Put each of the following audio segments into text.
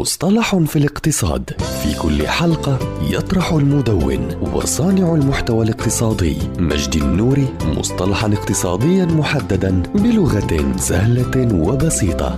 مصطلح في الاقتصاد. في كل حلقة يطرح المدون وصانع المحتوى الاقتصادي مجد النوري مصطلحا اقتصاديا محددا بلغة سهلة وبسيطة.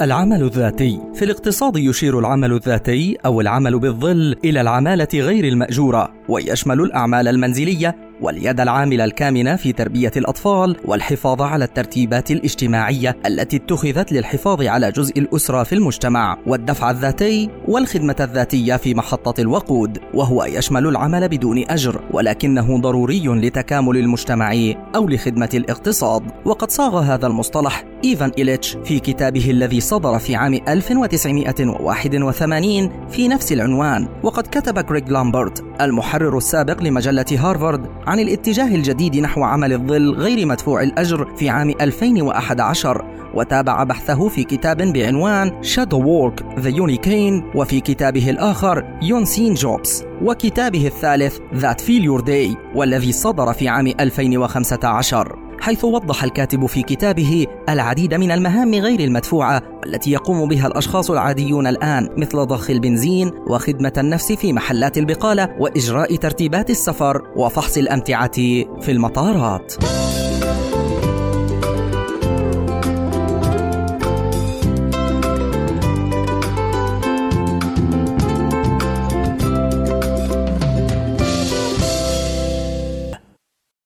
العمل الذاتي. في الاقتصاد يشير العمل الذاتي أو العمل بالظل إلى العمالة غير المأجورة ويشمل الأعمال المنزلية واليد العاملة الكامنة في تربية الأطفال والحفاظ على الترتيبات الاجتماعية التي اتخذت للحفاظ على جزء الأسرة في المجتمع والدفع الذاتي والخدمة الذاتية في محطة الوقود وهو يشمل العمل بدون أجر ولكنه ضروري لتكامل المجتمع أو لخدمة الاقتصاد وقد صاغ هذا المصطلح. إيفان إليتش في كتابه الذي صدر في عام 1981 في نفس العنوان. وقد كتب غريغ لامبرت المحرر السابق لمجلة هارفارد عن الاتجاه الجديد نحو عمل الظل غير مدفوع الأجر في عام 2011 وتابع بحثه في كتاب بعنوان Shadow Work The Unicane وفي كتابه الآخر يونسين جوبس وكتابه الثالث That Failure Day والذي صدر في عام 2015 حيث وضح الكاتب في كتابه العديد من المهام غير المدفوعة التي يقوم بها الأشخاص العاديون الآن مثل ضخ البنزين وخدمة النفس في محلات البقالة وإجراء ترتيبات السفر وفحص الأمتعة في المطارات.